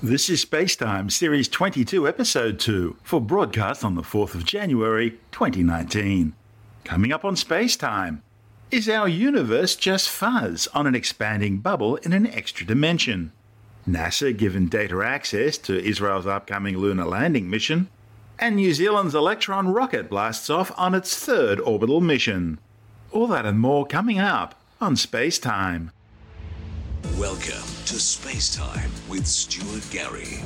This is Spacetime, Series 22, Episode 2, for broadcast on the 4th of January 2019. Coming up on Spacetime Is our universe just fuzz on an expanding bubble in an extra dimension? NASA given data access to Israel's upcoming lunar landing mission, and New Zealand's Electron rocket blasts off on its third orbital mission. All that and more coming up on Spacetime. Welcome to Space Time with Stuart Gary.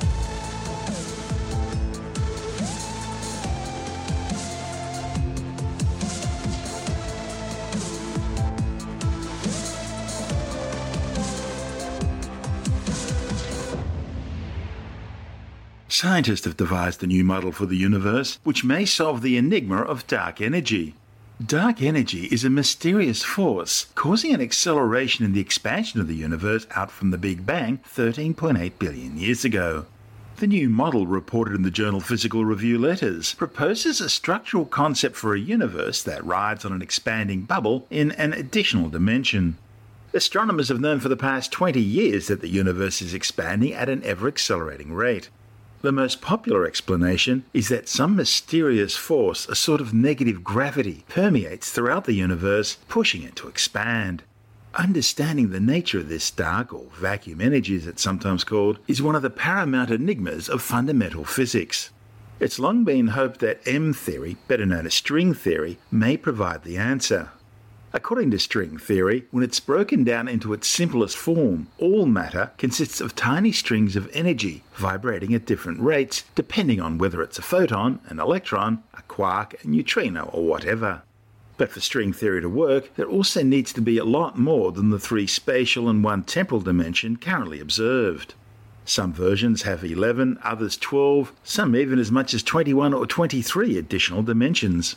Scientists have devised a new model for the universe which may solve the enigma of dark energy. Dark energy is a mysterious force causing an acceleration in the expansion of the universe out from the Big Bang 13.8 billion years ago. The new model, reported in the journal Physical Review Letters, proposes a structural concept for a universe that rides on an expanding bubble in an additional dimension. Astronomers have known for the past 20 years that the universe is expanding at an ever accelerating rate. The most popular explanation is that some mysterious force, a sort of negative gravity, permeates throughout the universe, pushing it to expand. Understanding the nature of this dark, or vacuum energy as it's sometimes called, is one of the paramount enigmas of fundamental physics. It's long been hoped that M theory, better known as string theory, may provide the answer. According to string theory, when it's broken down into its simplest form, all matter consists of tiny strings of energy vibrating at different rates depending on whether it's a photon, an electron, a quark, a neutrino, or whatever. But for string theory to work, there also needs to be a lot more than the three spatial and one temporal dimension currently observed. Some versions have 11, others 12, some even as much as 21 or 23 additional dimensions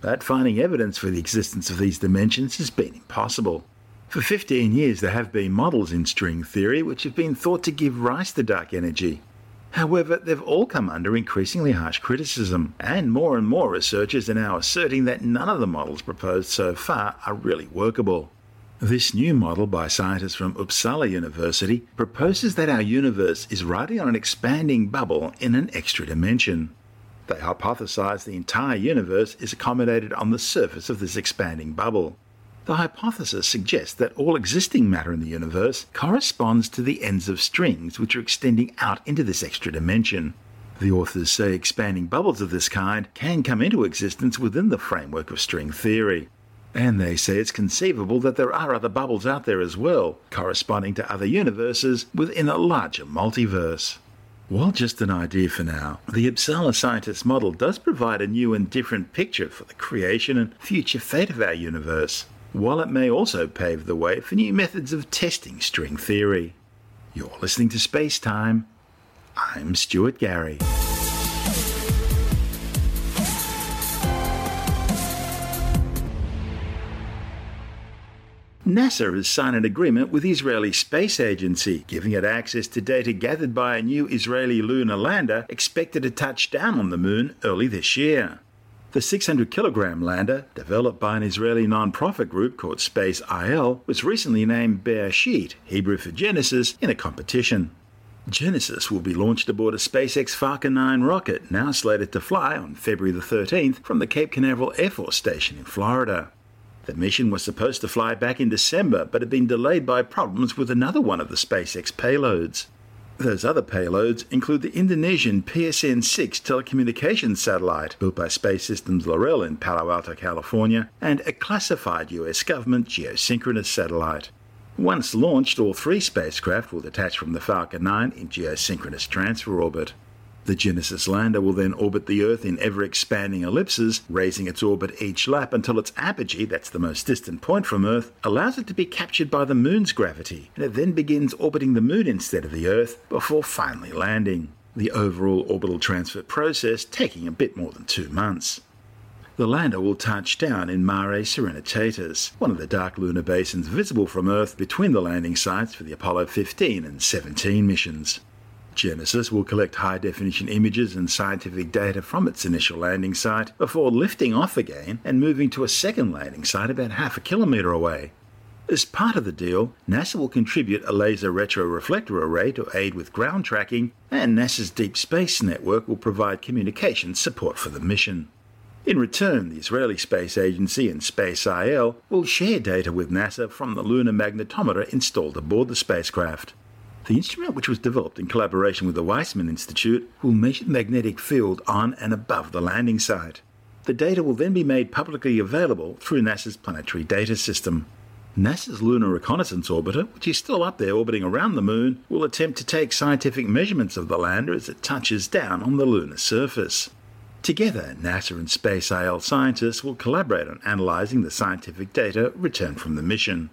but finding evidence for the existence of these dimensions has been impossible. For 15 years, there have been models in string theory which have been thought to give rise to dark energy. However, they've all come under increasingly harsh criticism, and more and more researchers are now asserting that none of the models proposed so far are really workable. This new model by scientists from Uppsala University proposes that our universe is riding on an expanding bubble in an extra dimension. They hypothesize the entire universe is accommodated on the surface of this expanding bubble. The hypothesis suggests that all existing matter in the universe corresponds to the ends of strings which are extending out into this extra dimension. The authors say expanding bubbles of this kind can come into existence within the framework of string theory. And they say it's conceivable that there are other bubbles out there as well, corresponding to other universes within a larger multiverse. While just an idea for now, the Uppsala scientist model does provide a new and different picture for the creation and future fate of our universe, while it may also pave the way for new methods of testing string theory. You're listening to Space Time. I'm Stuart Gary. NASA has signed an agreement with the Israeli Space Agency, giving it access to data gathered by a new Israeli lunar lander expected to touch down on the moon early this year. The 600 kilogram lander, developed by an Israeli non-profit group called Space IL, was recently named Bereshit, Hebrew for Genesis, in a competition. Genesis will be launched aboard a SpaceX Falcon 9 rocket, now slated to fly on February the 13th from the Cape Canaveral Air Force Station in Florida. The mission was supposed to fly back in December, but had been delayed by problems with another one of the SpaceX payloads. Those other payloads include the Indonesian PSN 6 telecommunications satellite built by Space Systems Loral in Palo Alto, California, and a classified US government geosynchronous satellite. Once launched, all three spacecraft will detach from the Falcon 9 in geosynchronous transfer orbit. The Genesis lander will then orbit the Earth in ever expanding ellipses, raising its orbit each lap until its apogee, that's the most distant point from Earth, allows it to be captured by the Moon's gravity, and it then begins orbiting the Moon instead of the Earth before finally landing. The overall orbital transfer process taking a bit more than two months. The lander will touch down in Mare Serenitatis, one of the dark lunar basins visible from Earth between the landing sites for the Apollo 15 and 17 missions. Genesis will collect high definition images and scientific data from its initial landing site before lifting off again and moving to a second landing site about half a kilometre away. As part of the deal, NASA will contribute a laser retroreflector array to aid with ground tracking, and NASA's Deep Space Network will provide communications support for the mission. In return, the Israeli Space Agency and SpaceIL will share data with NASA from the lunar magnetometer installed aboard the spacecraft. The instrument, which was developed in collaboration with the Weizmann Institute, will measure the magnetic field on and above the landing site. The data will then be made publicly available through NASA's Planetary Data System. NASA's Lunar Reconnaissance Orbiter, which is still up there orbiting around the Moon, will attempt to take scientific measurements of the lander as it touches down on the lunar surface. Together, NASA and SpaceIL scientists will collaborate on analysing the scientific data returned from the mission.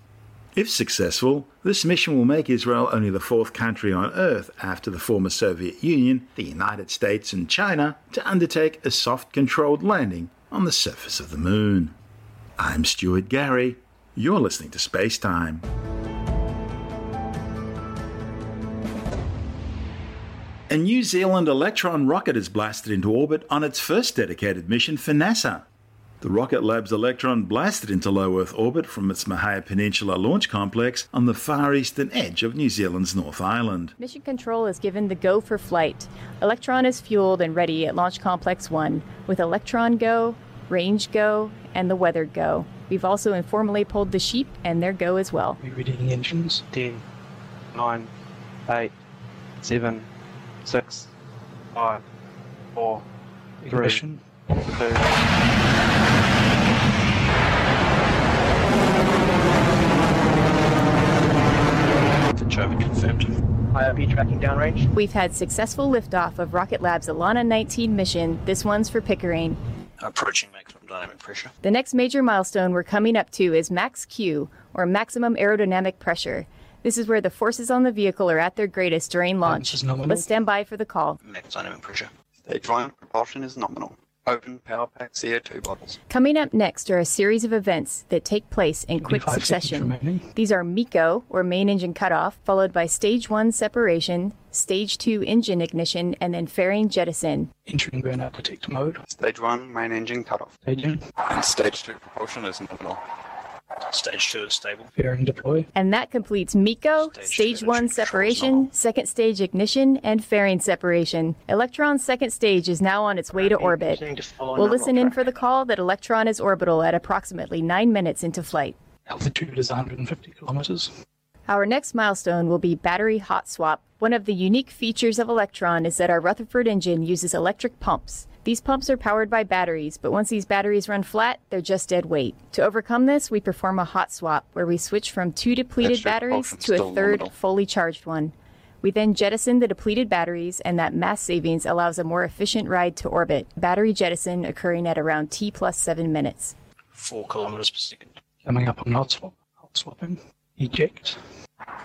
If successful, this mission will make Israel only the fourth country on Earth after the former Soviet Union, the United States, and China to undertake a soft controlled landing on the surface of the Moon. I'm Stuart Gary. You're listening to Space Time. A New Zealand Electron rocket is blasted into orbit on its first dedicated mission for NASA. The Rocket Lab's Electron blasted into low Earth orbit from its Mahia Peninsula launch complex on the far eastern edge of New Zealand's North Island. Mission Control is given the go for flight. Electron is fueled and ready at Launch Complex 1 with Electron Go, Range Go, and the Weather Go. We've also informally pulled the sheep and their go as well. We're reading engines. 10, 9, 8, 7, 6, 5, 4, 3, 2, Ignition. Chover confirmed. IRB tracking downrange. We've had successful liftoff of Rocket Lab's ELaNa 19 mission. This one's for Pickering. Approaching maximum dynamic pressure. The next major milestone we're coming up to is Max Q, or maximum aerodynamic pressure. This is where the forces on the vehicle are at their greatest during launch. is nominal. Let's stand by for the call. Max dynamic pressure. Stage 1 propulsion is nominal. Open power pack CO2 bottles. Coming up next are a series of events that take place in quick succession. These are MECO, or main engine cutoff, followed by stage one separation, stage two engine ignition, and then fairing jettison. Entering burnout detect mode. Stage 1 main engine cutoff. Staging. And stage 2 propulsion is nominal. Stage 2 is stable. Fairing deploy. And that completes MECO, Stage stage two one separation, normal. second stage ignition, and fairing separation. Electron's second stage is now on its way to orbit. Continuing to follow We'll nominal listen in for the call that Electron is orbital at approximately nine minutes into flight. Altitude is 150 kilometers. Our next milestone will be battery hot swap. One of the unique features of Electron is that our Rutherford engine uses electric pumps. These pumps are powered by batteries, but once these batteries run flat, they're just dead weight. To overcome this, we perform a hot swap where we switch from two depleted Extra batteries to a third nominal. fully charged one. We then jettison the depleted batteries, and that mass savings allows a more efficient ride to orbit. Battery jettison occurring at around T plus seven minutes. 4 kilometers per second. Coming up on hot swap. Hot swapping. Eject.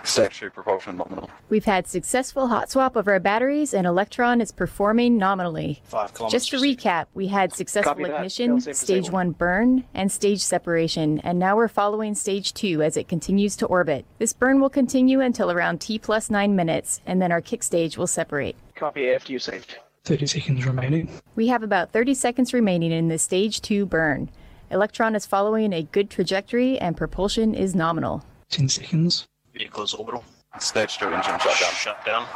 Stage 2 propulsion nominal. We've had successful hot swap of our batteries, and Electron is performing nominally. 5 kilometers Just to recap, we had successful ignition, stage disabled. one burn, and stage separation, and now we're following stage two as it continues to orbit. This burn will continue until around T plus nine minutes, and then our kick stage will separate. Copy AFTU saved. 30 seconds remaining. We have about 30 seconds remaining in the stage two burn. Electron is following a good trajectory, and propulsion is nominal. 10 seconds. Vehicle is orbital. Stage 2 engine shutdown. Shut down.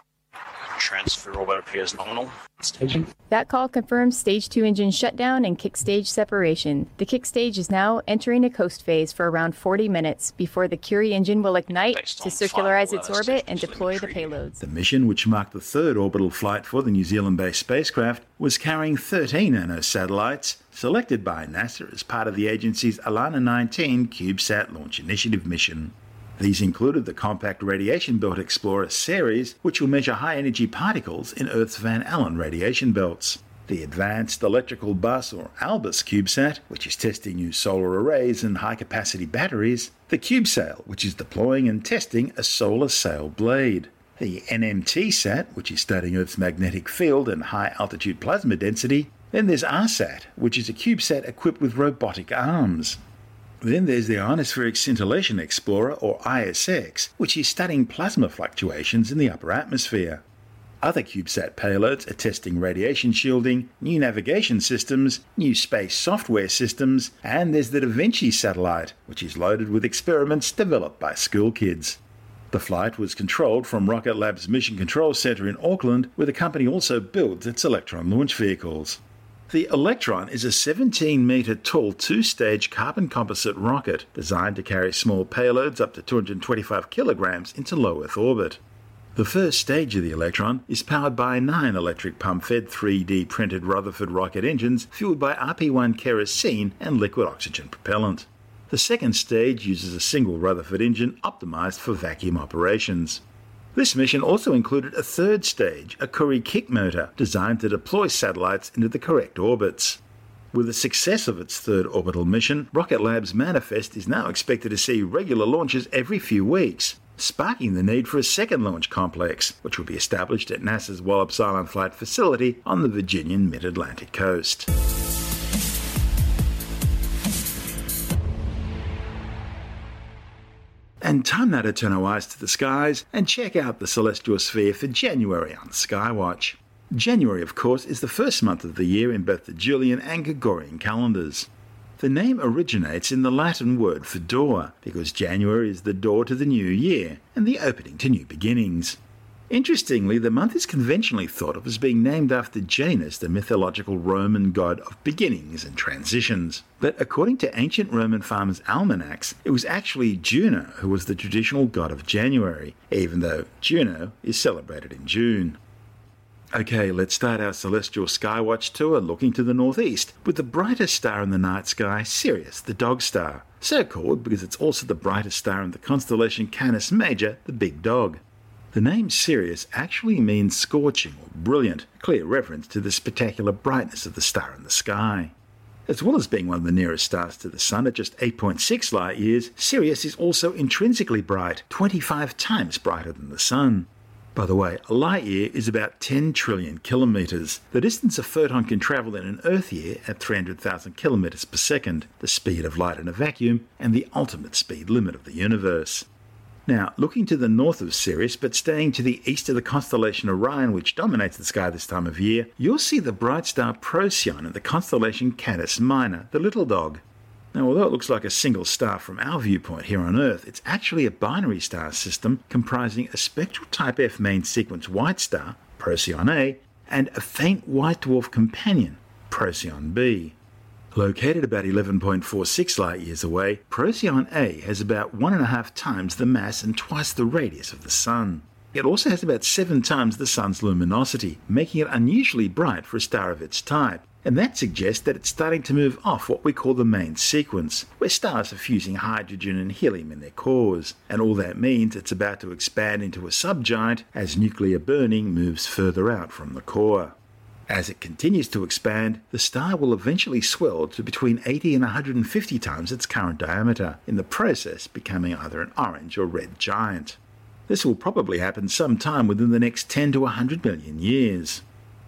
Transfer orbit appears nominal. Staging. That call confirms stage two engine shutdown and kick stage separation. The kick stage is now entering a coast phase for around 40 minutes before the Curie engine will ignite to circularize its orbit and deploy the payloads. The mission, which marked the third orbital flight for the New Zealand based spacecraft, was carrying 13 Nano satellites selected by NASA as part of the agency's ELaNa 19 CubeSat Launch Initiative mission. These included the compact radiation belt Explorer series, which will measure high energy particles in Earth's Van Allen radiation belts. The Advanced Electrical Bus or ALBUS CubeSat, which is testing new solar arrays and high capacity batteries. The CubeSail, which is deploying and testing a solar sail blade. The NMT SAT, which is studying Earth's magnetic field and high altitude plasma density. Then there's RSAT, which is a CubeSat equipped with robotic arms. Then there's the Ionospheric Scintillation Explorer, or ISX, which is studying plasma fluctuations in the upper atmosphere. Other CubeSat payloads are testing radiation shielding, new navigation systems, new space software systems, and there's the Da Vinci satellite, which is loaded with experiments developed by school kids. The flight was controlled from Rocket Lab's Mission Control Center in Auckland, where the company also builds its Electron launch vehicles. The Electron is a 17 metre tall two stage carbon composite rocket designed to carry small payloads up to 225 kilograms into low Earth orbit. The first stage of the Electron is powered by nine electric pump fed 3D printed Rutherford rocket engines fueled by RP1 kerosene and liquid oxygen propellant. The second stage uses a single Rutherford engine optimized for vacuum operations. This mission also included a third stage, a Curie kick motor, designed to deploy satellites into the correct orbits. With the success of its third orbital mission, Rocket Lab's Manifest is now expected to see regular launches every few weeks, sparking the need for a second launch complex, which will be established at NASA's Wallops Island Flight Facility on the Virginian mid Atlantic coast. And time turn our eyes to the skies and check out the celestial sphere for January on Skywatch. January, of course, is the first month of the year in both the Julian and Gregorian calendars. The name originates in the Latin word for door, because January is the door to the new year and the opening to new beginnings. Interestingly, the month is conventionally thought of as being named after Janus, the mythological Roman god of beginnings and transitions. But according to ancient Roman farmers' almanacs, it was actually Juno who was the traditional god of January, even though Juno is celebrated in June. Okay, let's start our celestial skywatch tour looking to the northeast with the brightest star in the night sky, Sirius, the dog star. So called because it's also the brightest star in the constellation Canis Major, the big dog. The name Sirius actually means scorching or brilliant, clear reference to the spectacular brightness of the star in the sky. As well as being one of the nearest stars to the Sun at just 8.6 light years, Sirius is also intrinsically bright, 25 times brighter than the Sun. By the way, a light year is about 10 trillion kilometres, the distance a photon can travel in an Earth year at 300,000 kilometres per second, the speed of light in a vacuum, and the ultimate speed limit of the universe. Now, looking to the north of Sirius, but staying to the east of the constellation Orion, which dominates the sky this time of year, you'll see the bright star Procyon in the constellation Canis Minor, the little dog. Now, although it looks like a single star from our viewpoint here on Earth, it's actually a binary star system comprising a spectral type F main sequence white star, Procyon A, and a faint white dwarf companion, Procyon B. Located about 11.46 light years away, Procyon A has about one and a half times the mass and twice the radius of the Sun. It also has about seven times the Sun's luminosity, making it unusually bright for a star of its type. And that suggests that it's starting to move off what we call the main sequence, where stars are fusing hydrogen and helium in their cores. And all that means it's about to expand into a subgiant as nuclear burning moves further out from the core. As it continues to expand, the star will eventually swell to between 80 and 150 times its current diameter, in the process becoming either an orange or red giant. This will probably happen sometime within the next 10 to 100 million years.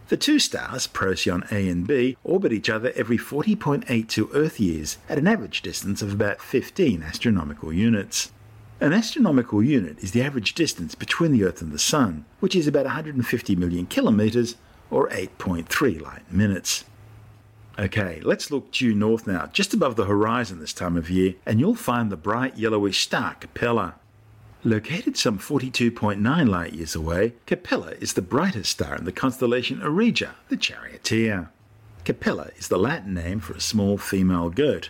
The two stars, Procyon A and B, orbit each other every 40.82 Earth years at an average distance of about 15 astronomical units. An astronomical unit is the average distance between the Earth and the Sun, which is about 150 million kilometres or 8.3 light minutes. Okay, let's look due north now, just above the horizon this time of year, and you'll find the bright yellowish star Capella. Located some 42.9 light years away, Capella is the brightest star in the constellation Auriga, the charioteer. Capella is the Latin name for a small female goat.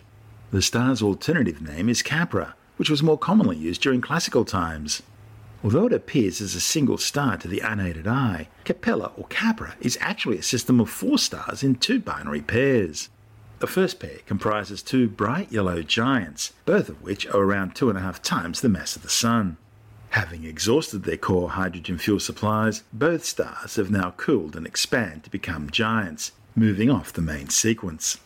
The star's alternative name is Capra, which was more commonly used during classical times. Although it appears as a single star to the unaided eye, Capella or Capra is actually a system of four stars in two binary pairs. The first pair comprises two bright yellow giants, both of which are around two and a half times the mass of the Sun. Having exhausted their core hydrogen fuel supplies, both stars have now cooled and expanded to become giants, moving off the main sequence.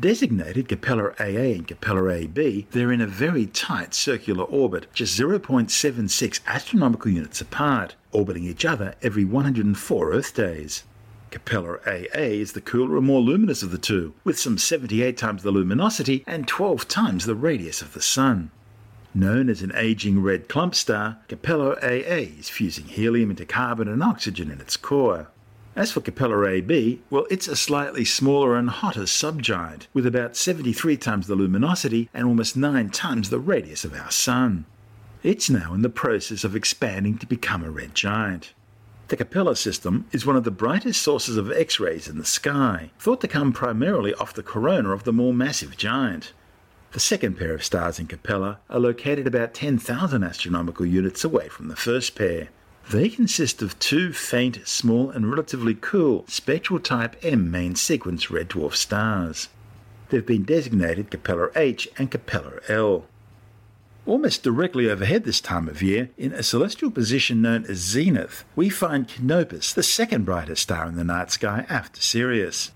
Designated Capella AA and Capella AB, they're in a very tight circular orbit, just 0.76 astronomical units apart, orbiting each other every 104 Earth days. Capella AA is the cooler and more luminous of the two, with some 78 times the luminosity and 12 times the radius of the Sun. Known as an aging red clump star, Capella AA is fusing helium into carbon and oxygen in its core. As for Capella AB, well, it's a slightly smaller and hotter subgiant, with about 73 times the luminosity and almost 9 times the radius of our Sun. It's now in the process of expanding to become a red giant. The Capella system is one of the brightest sources of X rays in the sky, thought to come primarily off the corona of the more massive giant. The second pair of stars in Capella are located about 10,000 astronomical units away from the first pair. They consist of two faint, small, and relatively cool spectral type M main sequence red dwarf stars. They've been designated Capella H and Capella L. Almost directly overhead this time of year, in a celestial position known as zenith, we find Canopus, the second brightest star in the night sky after Sirius.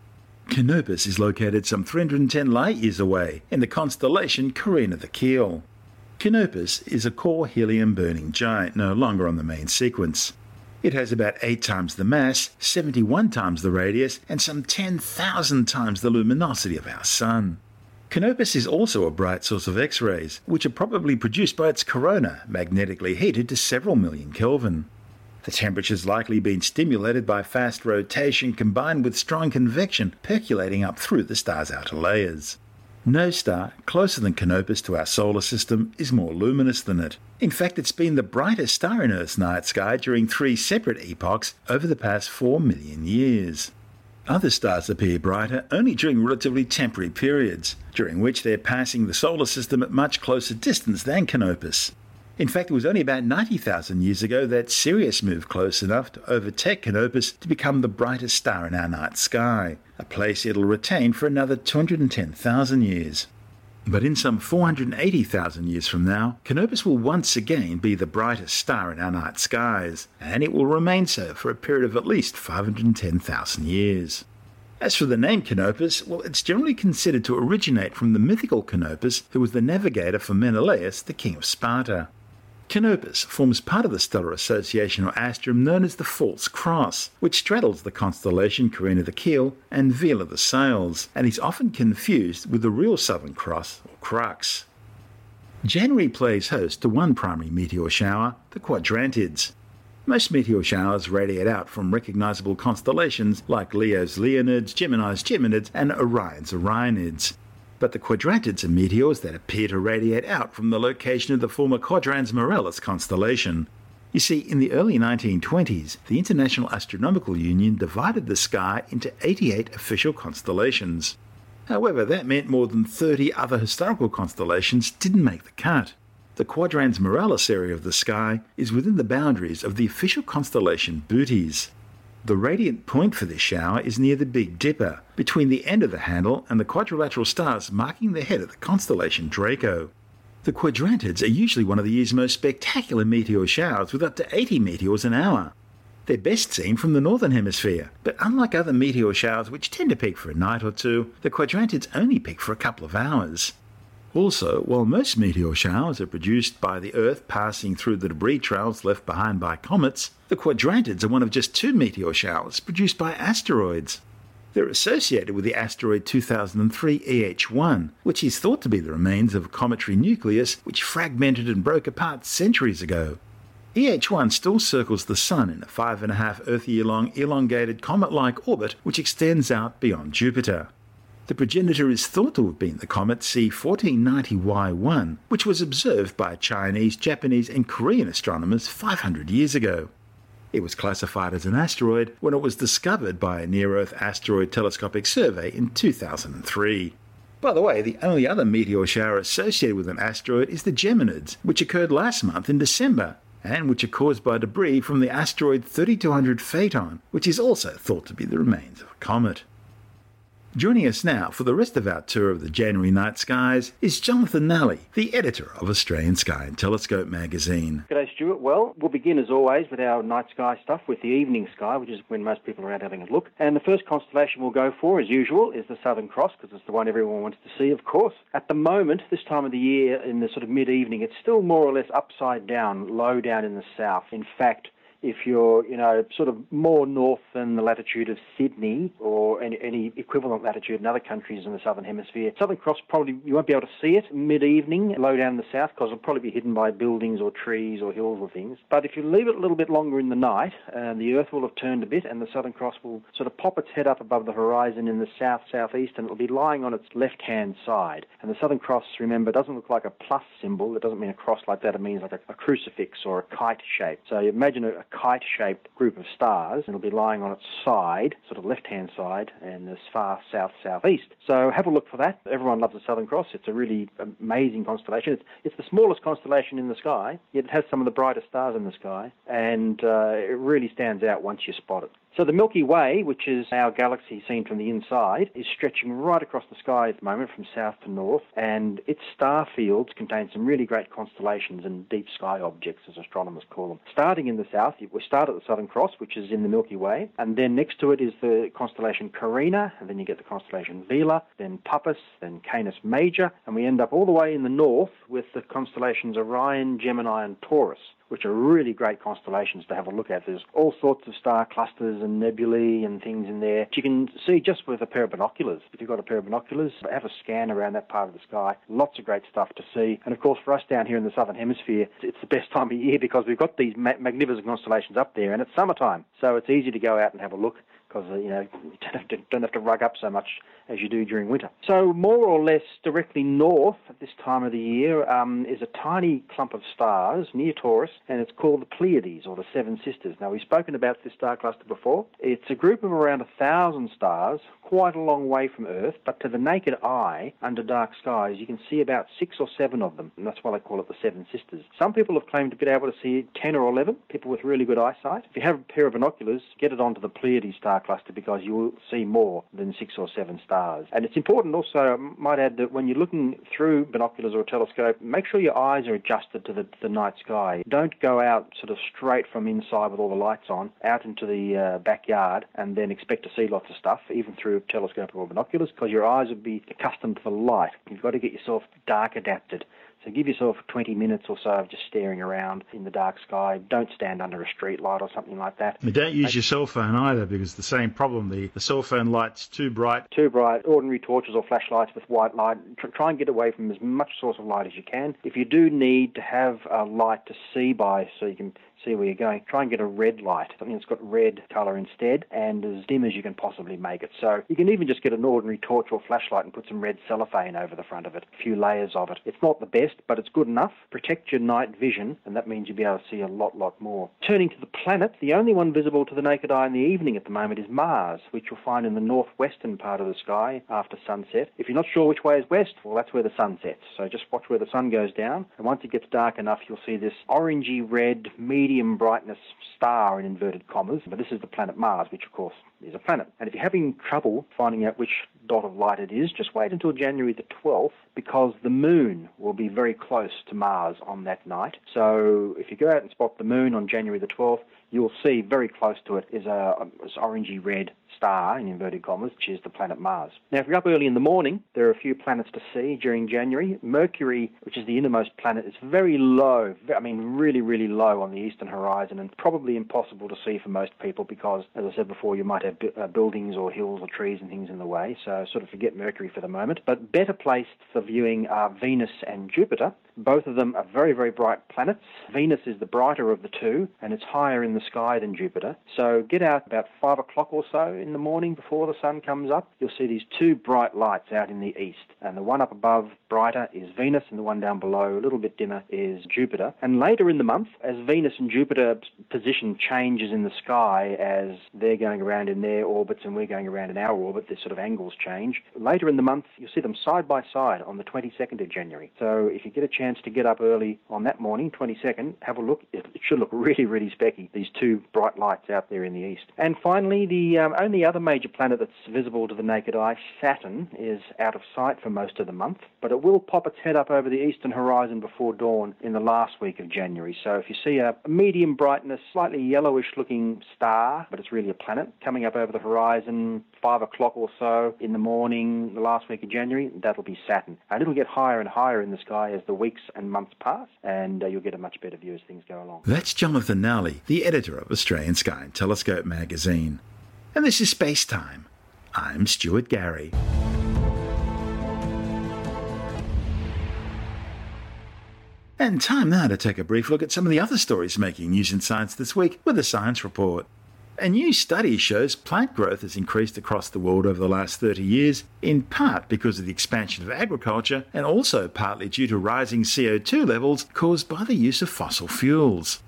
Canopus is located some 310 light years away in the constellation Carina the Keel. Canopus is a core helium burning giant no longer on the main sequence. It has about 8 times the mass, 71 times the radius, and some 10,000 times the luminosity of our Sun. Canopus is also a bright source of X rays, which are probably produced by its corona, magnetically heated to several million Kelvin. The temperature has likely been stimulated by fast rotation combined with strong convection percolating up through the star's outer layers. No star closer than Canopus to our solar system is more luminous than it. In fact, it's been the brightest star in Earth's night sky during three separate epochs over the past 4 million years. Other stars appear brighter only during relatively temporary periods, during which they're passing the solar system at much closer distance than Canopus. In fact, it was only about 90,000 years ago that Sirius moved close enough to overtake Canopus to become the brightest star in our night sky, a place it'll retain for another 210,000 years. But in some 480,000 years from now, Canopus will once again be the brightest star in our night skies, and it will remain so for a period of at least 510,000 years. As for the name Canopus, well, it's generally considered to originate from the mythical Canopus, who was the navigator for Menelaus, the king of Sparta. Canopus forms part of the stellar association or astrum known as the False Cross, which straddles the constellation Carina the Keel and Vela the Sails, and is often confused with the real Southern Cross or Crux. January plays host to one primary meteor shower, the Quadrantids. Most meteor showers radiate out from recognizable constellations like Leo's Leonids, Gemini's Geminids, and Orion's Orionids but the quadrantids are meteors that appear to radiate out from the location of the former Quadrans Muralis constellation. You see, in the early 1920s, the International Astronomical Union divided the sky into 88 official constellations. However, that meant more than 30 other historical constellations didn't make the cut. The Quadrans Muralis area of the sky is within the boundaries of the official constellation Bootes. The radiant point for this shower is near the Big Dipper, between the end of the handle and the quadrilateral stars marking the head of the constellation Draco. The quadrantids are usually one of the year's most spectacular meteor showers with up to 80 meteors an hour. They're best seen from the northern hemisphere, but unlike other meteor showers which tend to peak for a night or two, the quadrantids only peak for a couple of hours. Also, while most meteor showers are produced by the Earth passing through the debris trails left behind by comets, the quadrantids are one of just two meteor showers produced by asteroids. They're associated with the asteroid 2003 EH1, which is thought to be the remains of a cometary nucleus which fragmented and broke apart centuries ago. EH1 still circles the Sun in a five and a half Earth year long elongated comet like orbit which extends out beyond Jupiter. The progenitor is thought to have been the comet C1490Y1, which was observed by Chinese, Japanese, and Korean astronomers 500 years ago. It was classified as an asteroid when it was discovered by a near Earth asteroid telescopic survey in 2003. By the way, the only other meteor shower associated with an asteroid is the Geminids, which occurred last month in December, and which are caused by debris from the asteroid 3200 Phaethon, which is also thought to be the remains of a comet. Joining us now for the rest of our tour of the January night skies is Jonathan Nally, the editor of Australian Sky and Telescope magazine. G'day, Stuart. Well, we'll begin as always with our night sky stuff with the evening sky, which is when most people are out having a look. And the first constellation we'll go for, as usual, is the Southern Cross, because it's the one everyone wants to see, of course. At the moment, this time of the year, in the sort of mid evening, it's still more or less upside down, low down in the south. In fact, If you're, you know, sort of more north than the latitude of Sydney or any, any equivalent latitude in other countries in the southern hemisphere, Southern Cross probably you won't be able to see it mid-evening, low down in the south, because it'll probably be hidden by buildings or trees or hills or things. But if you leave it a little bit longer in the night, the Earth will have turned a bit, and the Southern Cross will sort of pop its head up above the horizon in the south southeast, and it'll be lying on its left-hand side. And the Southern Cross, remember, doesn't look like a plus symbol. It doesn't mean a cross like that. It means like a, a crucifix or a kite shape. So you imagine a, a kite-shaped group of stars, it'll be lying on its side, sort of left-hand side, and as far south southeast. So have a look for that. Everyone loves the Southern Cross. It's a really amazing constellation. It's, it's the smallest constellation in the sky, yet it has some of the brightest stars in the sky, and uh, it really stands out once you spot it. So the Milky Way, which is our galaxy seen from the inside, is stretching right across the sky at the moment from south to north, and its star fields contain some really great constellations and deep sky objects, as astronomers call them. Starting in the south, we start at the Southern Cross, which is in the Milky Way, and then next to it is the constellation Carina, and then you get the constellation Vela, then Puppis, then Canis Major, and we end up all the way in the north with the constellations Orion, Gemini, and Taurus which are really great constellations to have a look at. There's all sorts of star clusters and nebulae and things in there. You can see just with a pair of binoculars. If you've got a pair of binoculars, have a scan around that part of the sky. Lots of great stuff to see. And of course, for us down here in the southern hemisphere, it's the best time of year because we've got these magnificent constellations up there, and it's summertime, so it's easy to go out and have a look because uh, you know you don't have, to, don't have to rug up so much as you do during winter. So more or less directly north at this time of the year um, is a tiny clump of stars near Taurus, and it's called the Pleiades or the Seven Sisters. Now we've spoken about this star cluster before. It's a group of around a thousand stars, quite a long way from Earth, but to the naked eye under dark skies you can see about six or seven of them, and that's why they call it the Seven Sisters. Some people have claimed to be able to see ten or eleven. People with really good eyesight. If you have a pair of binoculars, get it onto the Pleiades star cluster because you will see more than six or seven stars. And it's important also, I might add, that when you're looking through binoculars or a telescope, make sure your eyes are adjusted to the, the night sky. Don't go out sort of straight from inside with all the lights on, out into the uh, backyard, and then expect to see lots of stuff, even through a telescope or binoculars, because your eyes will be accustomed to the light. You've got to get yourself dark adapted. So give yourself 20 minutes or so of just staring around in the dark sky. Don't stand under a street light or something like that. And don't use your cell phone either because the same problem. The, the cell phone light's too bright. Too bright. Ordinary torches or flashlights with white light. Try and get away from as much source of light as you can. If you do need to have a light to see by so you can see where you're going. Try and get a red light, something that's got red colour instead, and as dim as you can possibly make it. So you can even just get an ordinary torch or flashlight and put some red cellophane over the front of it, a few layers of it. It's not the best, but it's good enough. Protect your night vision, and that means you'll be able to see a lot, lot more. Turning to the planet, the only one visible to the naked eye in the evening at the moment is Mars, which you'll find in the northwestern part of the sky after sunset. If you're not sure which way is west, well, that's where the sun sets. So just watch where the sun goes down, and once it gets dark enough, you'll see this orangey red, medium brightness star in inverted commas. But this is the planet Mars, which of course is a planet. And if you're having trouble finding out which dot of light it is, just wait until January the 12th because the moon will be very close to Mars on that night. So if you go out and spot the moon on January the 12th, you'll see very close to it is a, a orangey red star in inverted commas, which is the planet Mars. Now, if you're up early in the morning, there are a few planets to see during January. Mercury, which is the innermost planet, is very low. I mean, really, really low on the eastern horizon, and probably impossible to see for most people because, as I said before, you might have uh, buildings or hills or trees and things in the way. So, sort of forget Mercury for the moment. But better placed for viewing are Venus and Jupiter. Both of them are very, very bright planets. Venus is the brighter of the two, and it's higher in the sky than Jupiter. So get out about five o'clock or so in the morning before the sun comes up. You'll see these two bright lights out in the east, and the one up above, brighter, is Venus, and the one down below, a little bit dimmer, is Jupiter. And later in the month, as Venus and Jupiter's position changes in the sky as they're going around in their orbits and we're going around in our orbit, their sort of angles change. Later in the month, you'll see them side by side on the 22nd of January. So if you get a chance to get up early on that morning, 22nd, have a look. It, should look really, really specky, these two bright lights out there in the east. And finally, the um, only other major planet that's visible to the naked eye, Saturn, is out of sight for most of the month, but it will pop its head up over the eastern horizon before dawn in the last week of January. So if you see a medium brightness, slightly yellowish looking star, but it's really a planet, coming up over the horizon, five o'clock or so in the morning, the last week of January, that'll be Saturn. And it'll get higher and higher in the sky as the weeks weeks and months pass, and uh, you'll get a much better view as things go along. That's Jonathan Nally, the editor of Australian Sky and Telescope magazine. And this is Space Time. I'm Stuart Gary. And time now to take a brief look at some of the other stories making news in science this week with a science report. A new study shows plant growth has increased across the world over the last 30 years, in part because of the expansion of agriculture and also partly due to rising CO2 levels caused by the use of fossil fuels.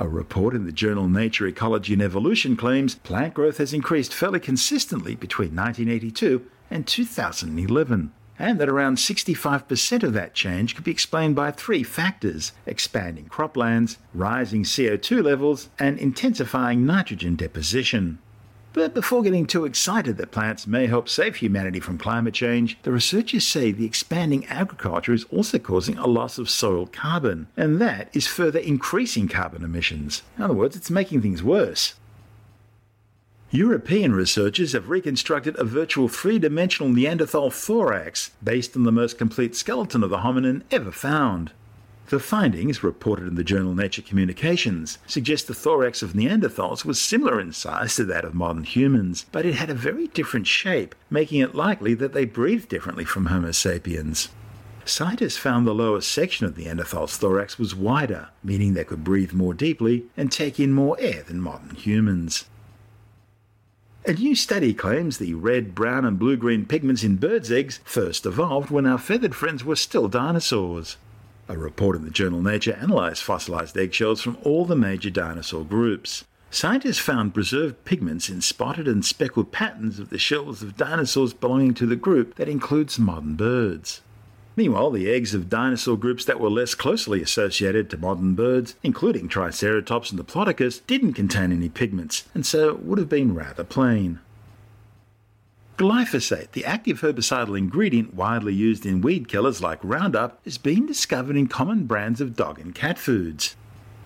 A report in the journal Nature Ecology and Evolution claims plant growth has increased fairly consistently between 1982 and 2011 and that around 65% of that change could be explained by three factors expanding croplands, rising CO2 levels, and intensifying nitrogen deposition. But before getting too excited that plants may help save humanity from climate change, the researchers say the expanding agriculture is also causing a loss of soil carbon, and that is further increasing carbon emissions. In other words, it's making things worse. European researchers have reconstructed a virtual three dimensional Neanderthal thorax based on the most complete skeleton of the hominin ever found. The findings, reported in the journal Nature Communications, suggest the thorax of Neanderthals was similar in size to that of modern humans, but it had a very different shape, making it likely that they breathed differently from Homo sapiens. Scientists found the lower section of the Neanderthal's thorax was wider, meaning they could breathe more deeply and take in more air than modern humans. A new study claims the red, brown, and blue green pigments in birds' eggs first evolved when our feathered friends were still dinosaurs. A report in the journal Nature analysed fossilized eggshells from all the major dinosaur groups. Scientists found preserved pigments in spotted and speckled patterns of the shells of dinosaurs belonging to the group that includes modern birds. Meanwhile, the eggs of dinosaur groups that were less closely associated to modern birds, including Triceratops and Diplodocus, didn't contain any pigments, and so would have been rather plain. Glyphosate, the active herbicidal ingredient widely used in weed killers like Roundup, is being discovered in common brands of dog and cat foods.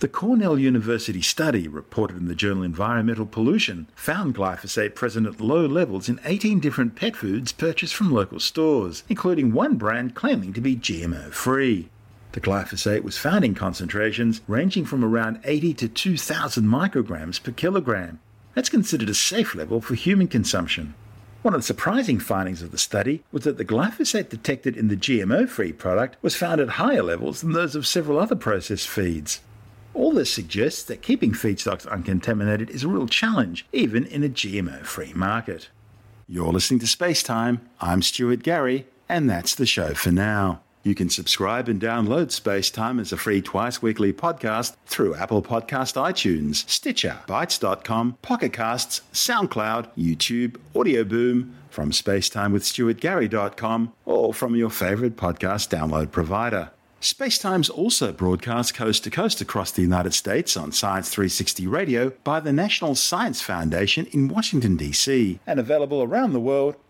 The Cornell University study, reported in the journal Environmental Pollution, found glyphosate present at low levels in 18 different pet foods purchased from local stores, including one brand claiming to be GMO free. The glyphosate was found in concentrations ranging from around 80 to 2,000 micrograms per kilogram. That's considered a safe level for human consumption. One of the surprising findings of the study was that the glyphosate detected in the GMO free product was found at higher levels than those of several other processed feeds. All this suggests that keeping feedstocks uncontaminated is a real challenge, even in a GMO free market. You're listening to Space Time. I'm Stuart Gary, and that's the show for now. You can subscribe and download Space Time as a free twice weekly podcast through Apple Podcast iTunes, Stitcher, Bitesz.com, Pocket Casts, SoundCloud, YouTube, Audio Boom, from spacetimewithstuartgary.com, or from your favorite podcast download provider. Spacetime's also broadcast coast to coast across the United States on Science 360 Radio by the National Science Foundation in Washington, D.C., and available around the world